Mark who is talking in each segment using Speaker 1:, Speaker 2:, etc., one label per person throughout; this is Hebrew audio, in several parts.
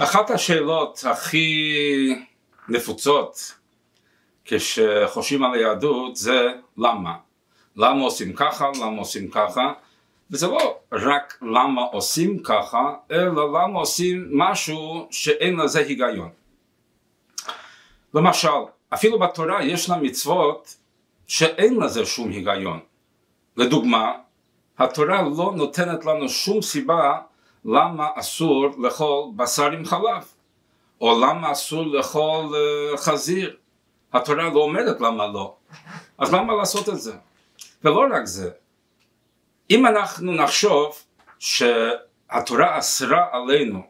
Speaker 1: אחת השאלות הכי נפוצות כשחושבים על היהדות זה למה. למה עושים ככה, למה עושים ככה, וזה לא רק למה עושים ככה, אלא למה עושים משהו שאין לזה היגיון. למשל, אפילו בתורה יש לה מצוות שאין לזה שום היגיון. לדוגמה, התורה לא נותנת לנו שום סיבה למה אסור לאכול בשר עם חלב, או למה אסור לאכול uh, חזיר. התורה לא אומרת למה לא. אז למה לעשות את זה? ולא רק זה, אם אנחנו נחשוב שהתורה אסרה עלינו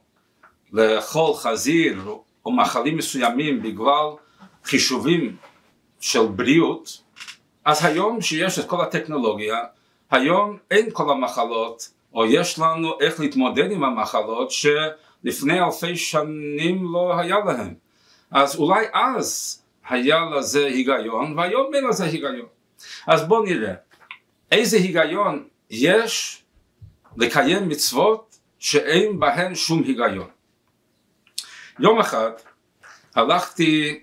Speaker 1: לאכול חזיר או מאכלים מסוימים בגלל חישובים של בריאות, אז היום שיש את כל הטכנולוגיה, היום אין כל המחלות, או יש לנו איך להתמודד עם המחלות שלפני אלפי שנים לא היה להם. אז אולי אז היה לזה היגיון, והיום אין לזה היגיון. אז בואו נראה, איזה היגיון יש לקיים מצוות שאין בהן שום היגיון. יום אחד הלכתי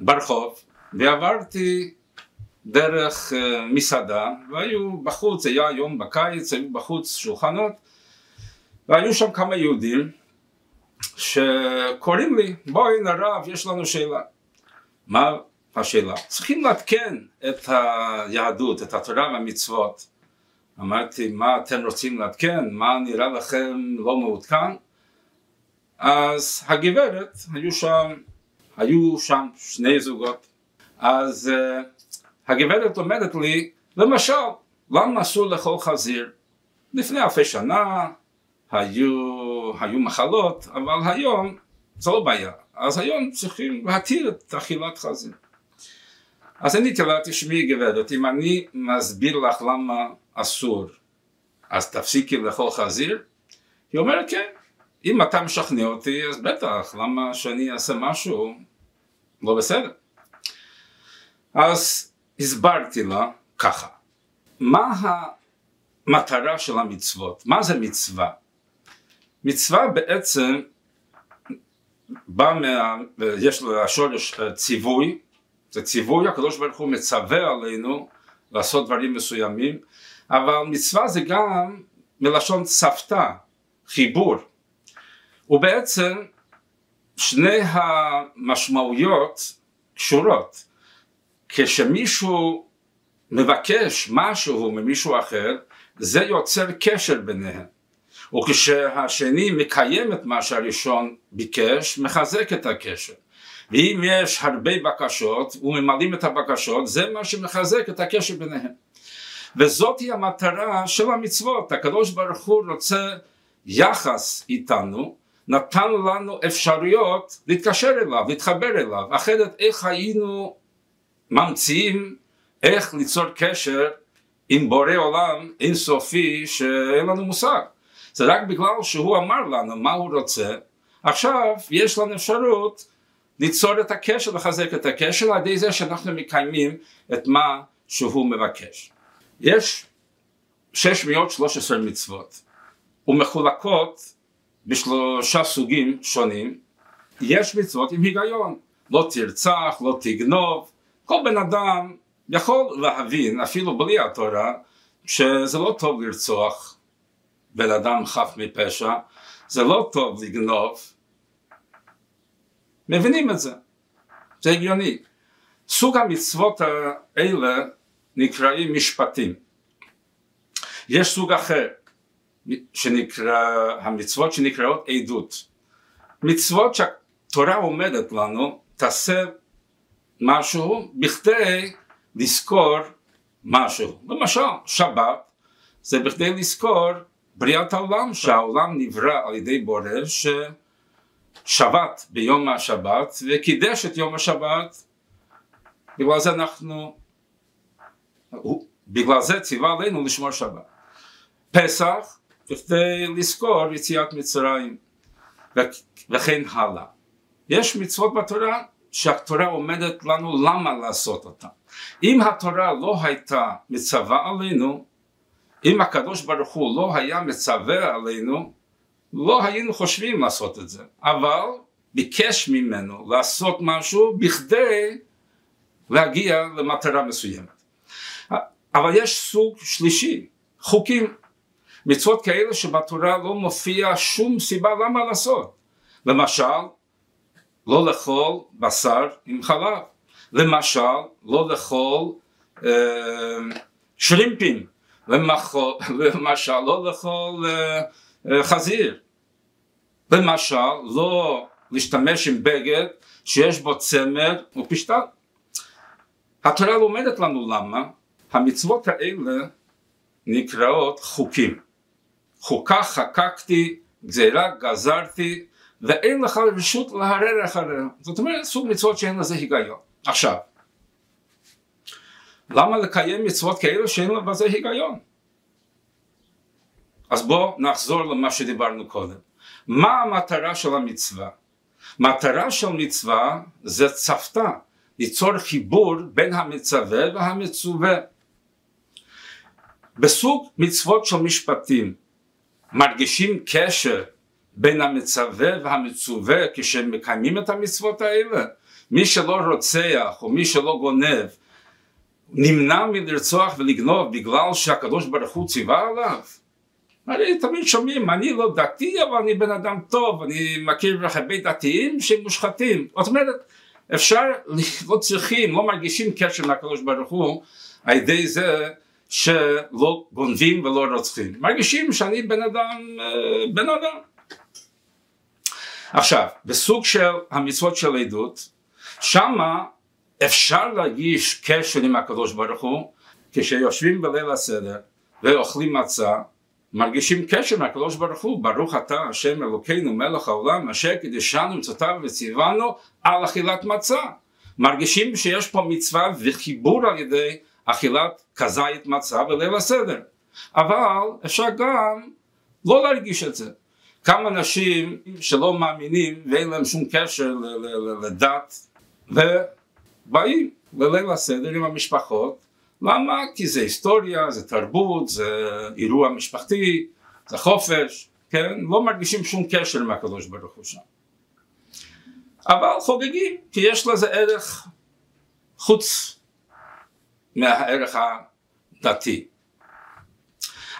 Speaker 1: ברחוב ועברתי דרך uh, מסעדה והיו בחוץ, היה יום בקיץ, היו בחוץ שולחנות והיו שם כמה יהודים שקוראים לי בואי נרב יש לנו שאלה. מה השאלה? צריכים לעדכן את היהדות, את התורה והמצוות. אמרתי מה אתם רוצים לעדכן, מה נראה לכם לא מעודכן? אז הגברת, היו שם, היו שם שני זוגות. אז uh, הגברת אומרת לי, למשל, למה אסור לאכול חזיר? לפני אלפי שנה היו, היו מחלות, אבל היום זה לא בעיה. אז היום צריכים להתיר את אכילת חזיר. אז עניתי לה, תשמעי גברת, אם אני מסביר לך למה אסור, אז תפסיקי לאכול חזיר? היא אומרת, כן. אם אתה משכנע אותי, אז בטח, למה שאני אעשה משהו לא בסדר? אז הסברתי לה ככה, מה המטרה של המצוות? מה זה מצווה? מצווה בעצם בא מה... יש לה שורש אה, ציווי, זה ציווי, הקדוש ברוך הוא מצווה עלינו לעשות דברים מסוימים, אבל מצווה זה גם מלשון צוותא, חיבור, ובעצם שני המשמעויות קשורות. כשמישהו מבקש משהו ממישהו אחר, זה יוצר קשר ביניהם. וכשהשני מקיים את מה שהראשון ביקש, מחזק את הקשר. ואם יש הרבה בקשות וממלאים את הבקשות, זה מה שמחזק את הקשר ביניהם. וזאת היא המטרה של המצוות. הקדוש ברוך הוא רוצה יחס איתנו, נתן לנו אפשרויות להתקשר אליו, להתחבר אליו, אחרת איך היינו ממציאים איך ליצור קשר עם בורא עולם אינסופי שאין לנו מושג. זה רק בגלל שהוא אמר לנו מה הוא רוצה, עכשיו יש לנו אפשרות ליצור את הקשר, לחזק את הקשר על ידי זה שאנחנו מקיימים את מה שהוא מבקש. יש 613 מצוות ומחולקות בשלושה סוגים שונים. יש מצוות עם היגיון, לא תרצח, לא תגנוב, כל בן אדם יכול להבין, אפילו בלי התורה, שזה לא טוב לרצוח בן אדם חף מפשע, זה לא טוב לגנוב. מבינים את זה, זה הגיוני. סוג המצוות האלה נקראים משפטים. יש סוג אחר, שנקרא, המצוות שנקראות עדות. מצוות שהתורה עומדת לנו, תעשה משהו בכדי לזכור משהו. למשל, שבת זה בכדי לזכור בריאת העולם, שהעולם נברא על ידי בורא ששבת ביום השבת וקידש את יום השבת. בגלל זה אנחנו, בגלל זה ציווה עלינו לשמור שבת. פסח, בכדי לזכור יציאת מצרים וכן הלאה. יש מצוות בתורה שהתורה עומדת לנו למה לעשות אותה. אם התורה לא הייתה מצווה עלינו, אם הקדוש ברוך הוא לא היה מצווה עלינו, לא היינו חושבים לעשות את זה, אבל ביקש ממנו לעשות משהו בכדי להגיע למטרה מסוימת. אבל יש סוג שלישי, חוקים, מצוות כאלה שבתורה לא מופיע שום סיבה למה לעשות. למשל, לא לאכול בשר עם חלב, למשל, לא לאכול אה, שרימפים, למשל, לא לאכול אה, אה, חזיר, למשל, לא להשתמש עם בגד שיש בו צמר ופשטן. התורה לומדת לנו למה המצוות האלה נקראות חוקים. חוקה חקקתי, גזירה גזרתי, ואין לך רשות להרר אחריה. זאת אומרת, סוג מצוות שאין לזה היגיון. עכשיו, למה לקיים מצוות כאלה שאין לזה היגיון? אז בואו נחזור למה שדיברנו קודם. מה המטרה של המצווה? מטרה של מצווה זה צפתה, ליצור חיבור בין המצווה והמצווה. בסוג מצוות של משפטים מרגישים קשר בין המצווה והמצווה כשהם מקיימים את המצוות האלה. מי שלא רוצח או מי שלא גונב נמנע מלרצוח ולגנוב בגלל שהקדוש ברוך הוא ציווה עליו. הרי תמיד שומעים, אני לא דתי אבל אני בן אדם טוב, אני מכיר הרבה דתיים שהם מושחתים. זאת אומרת, אפשר, לא צריכים, לא מרגישים קשר מהקדוש ברוך הוא על ידי זה שלא גונבים ולא רוצחים. מרגישים שאני בן אדם, אה, בן אדם. עכשיו, בסוג של המצוות של עדות, שמה אפשר להגיש קשר עם הקדוש ברוך הוא כשיושבים בליל הסדר ואוכלים מצה מרגישים קשר מהקדוש ברוך הוא ברוך אתה השם אלוקינו מלך העולם אשר קידשנו מצוותיו וציוונו על אכילת מצה. מרגישים שיש פה מצווה וחיבור על ידי אכילת כזית מצה בליל הסדר. אבל אפשר גם לא להרגיש את זה כמה אנשים שלא מאמינים ואין להם שום קשר לדת ובאים לליל הסדר עם המשפחות למה? כי זה היסטוריה, זה תרבות, זה אירוע משפחתי, זה חופש, כן? לא מרגישים שום קשר עם הקדוש ברוך הוא שם. אבל חוגגים, כי יש לזה ערך חוץ מהערך הדתי.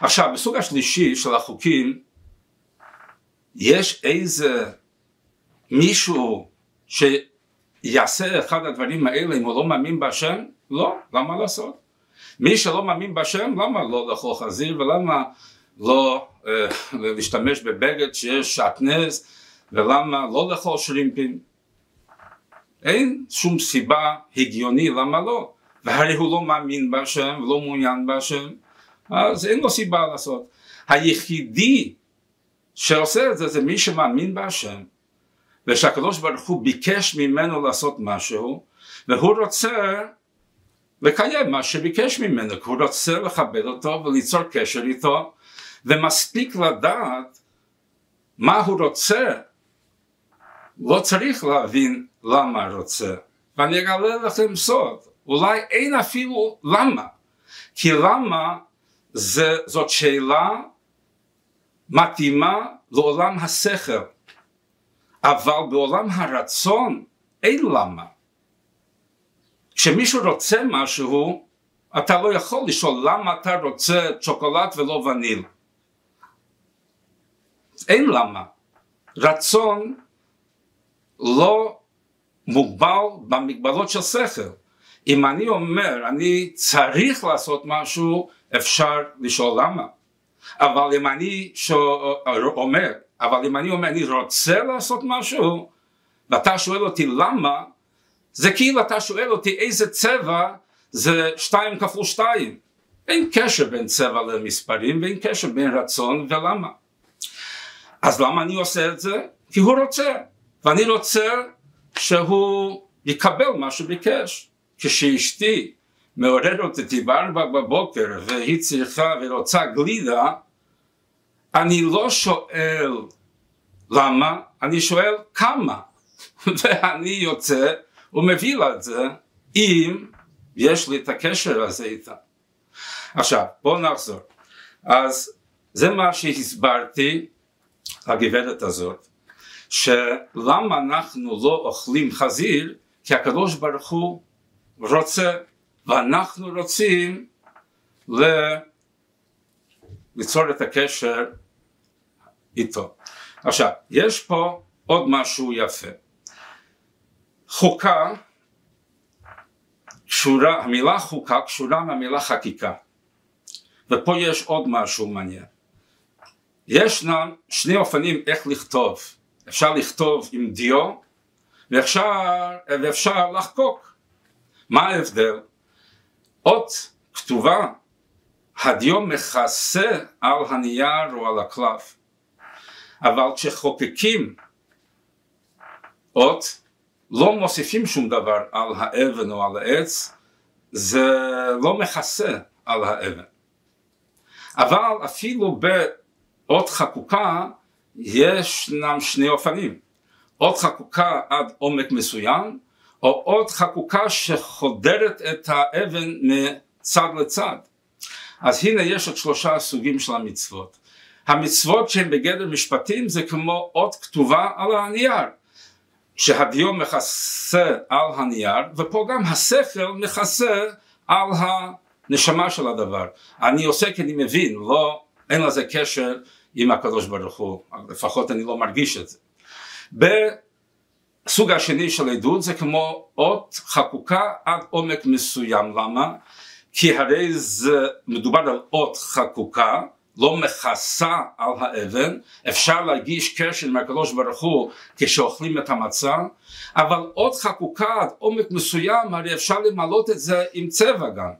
Speaker 1: עכשיו, בסוג השלישי של החוקים, יש איזה מישהו שיעשה אחד הדברים האלה אם הוא לא מאמין בהשם? לא, למה לעשות? מי שלא מאמין בהשם, למה לא לאכול חזיר ולמה לא אה, להשתמש בבגד שיש שעטנז ולמה לא לאכול שרימפים? אין שום סיבה הגיוני למה לא. והרי הוא לא מאמין בהשם ולא מעוניין בהשם, אז אין לו סיבה לעשות. היחידי שעושה את זה זה מי שמאמין בהשם ושהקדוש ברוך הוא ביקש ממנו לעשות משהו והוא רוצה לקיים מה שביקש ממנו, כי הוא רוצה לכבד אותו וליצור קשר איתו, ומספיק לדעת מה הוא רוצה, לא צריך להבין למה רוצה. ואני אגלה לכם סוד, אולי אין אפילו למה, כי למה זה, זאת שאלה מתאימה לעולם השכל, אבל בעולם הרצון אין למה. כשמישהו רוצה משהו, אתה לא יכול לשאול למה אתה רוצה צ'וקולד ולא וניל. אין למה. רצון לא מוגבל במגבלות של שכל. אם אני אומר, אני צריך לעשות משהו, אפשר לשאול למה. אבל אם אני שואל, אומר, אבל אם אני אומר, אני רוצה לעשות משהו, ואתה שואל אותי למה, זה כאילו אתה שואל אותי איזה צבע זה שתיים כפול שתיים. אין קשר בין צבע למספרים ואין קשר בין רצון ולמה. אז למה אני עושה את זה? כי הוא רוצה, ואני רוצה שהוא יקבל מה שביקש. כשאשתי מעוררת אותי בארבע בבוקר והיא צריכה ורוצה גלידה, אני לא שואל למה, אני שואל כמה. ואני יוצא הוא מביא לה את זה אם יש לי את הקשר הזה איתה. עכשיו בואו נחזור. אז זה מה שהסברתי הגברת הזאת, שלמה אנחנו לא אוכלים חזיר, כי הקדוש ברוך הוא רוצה, ואנחנו רוצים ל... ליצור את הקשר איתו. עכשיו, יש פה עוד משהו יפה. חוקה קשורה, המילה חוקה קשורה מהמילה חקיקה. ופה יש עוד משהו מעניין. ישנם שני אופנים איך לכתוב. אפשר לכתוב עם דיו ואפשר, ואפשר לחקוק. מה ההבדל? אות כתובה, הדיו מכסה על הנייר או על הקלף. אבל כשחוקקים אות, לא מוסיפים שום דבר על האבן או על העץ, זה לא מכסה על האבן. אבל אפילו באות חקוקה ישנם שני אופנים, אות חקוקה עד עומק מסוים, או אות חקוקה שחודרת את האבן מצד לצד. אז הנה יש עוד שלושה סוגים של המצוות. המצוות שהן בגדר משפטים זה כמו אות כתובה על הנייר. שהדיו מכסה על הנייר, ופה גם השכל מכסה על הנשמה של הדבר. אני עושה כי אני מבין, לא, אין לזה קשר עם הקדוש ברוך הוא, לפחות אני לא מרגיש את זה. בסוג השני של עדות זה כמו אות חקוקה עד עומק מסוים, למה? כי הרי זה מדובר על אות חקוקה לא מכסה על האבן, אפשר להגיש קשר עם הקדוש ברוך הוא כשאוכלים את המצה, אבל עוד חקוקה עד עומק מסוים, הרי אפשר למלות את זה עם צבע גם.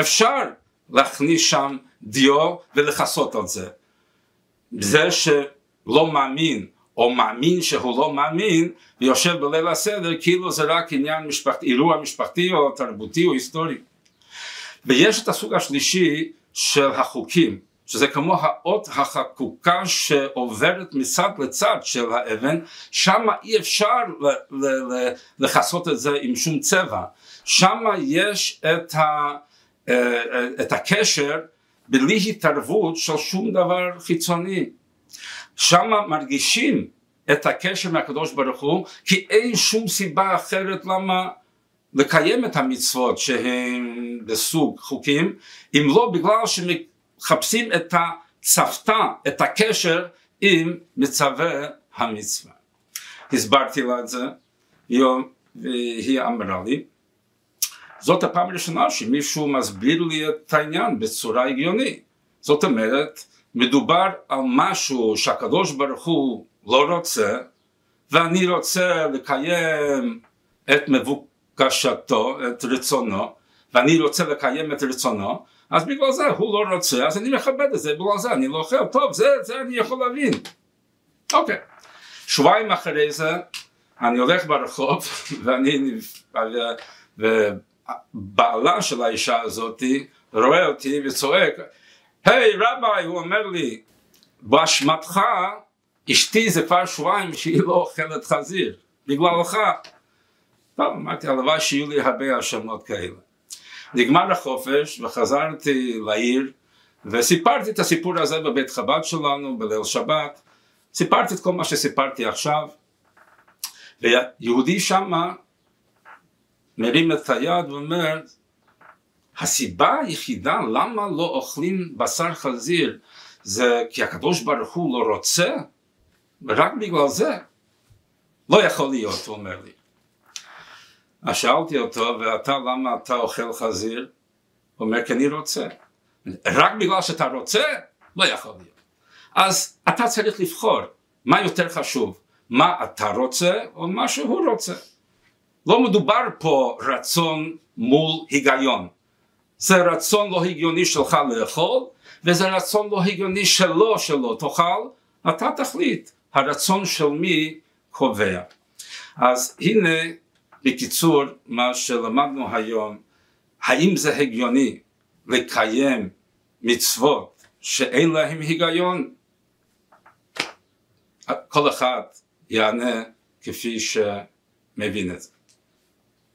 Speaker 1: אפשר להכניס שם דיו ולכסות על זה. זה שלא מאמין או מאמין שהוא לא מאמין ויושב בליל הסדר כאילו זה רק עניין משפחתי, אירוע משפחתי או תרבותי או היסטורי. ויש את הסוג השלישי של החוקים שזה כמו האות החקוקה שעוברת מצד לצד של האבן, שם אי אפשר לכסות את זה עם שום צבע, שם יש את, ה, אה, את הקשר בלי התערבות של שום דבר חיצוני, שם מרגישים את הקשר מהקדוש ברוך הוא כי אין שום סיבה אחרת למה לקיים את המצוות שהן בסוג חוקים אם לא בגלל שמ... מחפשים את הצוותא, את הקשר עם מצווה המצווה. הסברתי לה את זה, והיא אמרה לי, זאת הפעם הראשונה שמישהו מסביר לי את העניין בצורה הגיונית. זאת אומרת, מדובר על משהו שהקדוש ברוך הוא לא רוצה, ואני רוצה לקיים את מבוקשתו, את רצונו, ואני רוצה לקיים את רצונו, אז בגלל זה הוא לא רוצה, אז אני מכבד את זה, בגלל זה אני לא אוכל, טוב, זה, זה אני יכול להבין. אוקיי. שבועיים אחרי זה, אני הולך ברחוב, ואני, ובעלה של האישה הזאתי רואה אותי וצועק, היי רביי, הוא אומר לי, באשמתך אשתי זה כבר שבועיים שהיא לא אוכלת חזיר, בגללך. טוב, אמרתי, הלוואי שיהיו לי הרבה האשמות כאלה. נגמר החופש וחזרתי לעיר וסיפרתי את הסיפור הזה בבית חב"ד שלנו בליל שבת, סיפרתי את כל מה שסיפרתי עכשיו ויהודי שמה מרים את היד ואומר הסיבה היחידה למה לא אוכלים בשר חזיר זה כי הקדוש ברוך הוא לא רוצה ורק בגלל זה לא יכול להיות הוא אומר לי אז שאלתי אותו, ואתה למה אתה אוכל חזיר? הוא אומר, כי אני רוצה. רק בגלל שאתה רוצה? לא יכול להיות. אז אתה צריך לבחור מה יותר חשוב, מה אתה רוצה או מה שהוא רוצה. לא מדובר פה רצון מול היגיון. זה רצון לא הגיוני שלך לאכול, וזה רצון לא הגיוני שלו שלא תאכל, אתה תחליט. הרצון של מי קובע. אז הנה בקיצור, מה שלמדנו היום, האם זה הגיוני לקיים מצוות שאין להם היגיון? כל אחד יענה כפי שמבין את זה.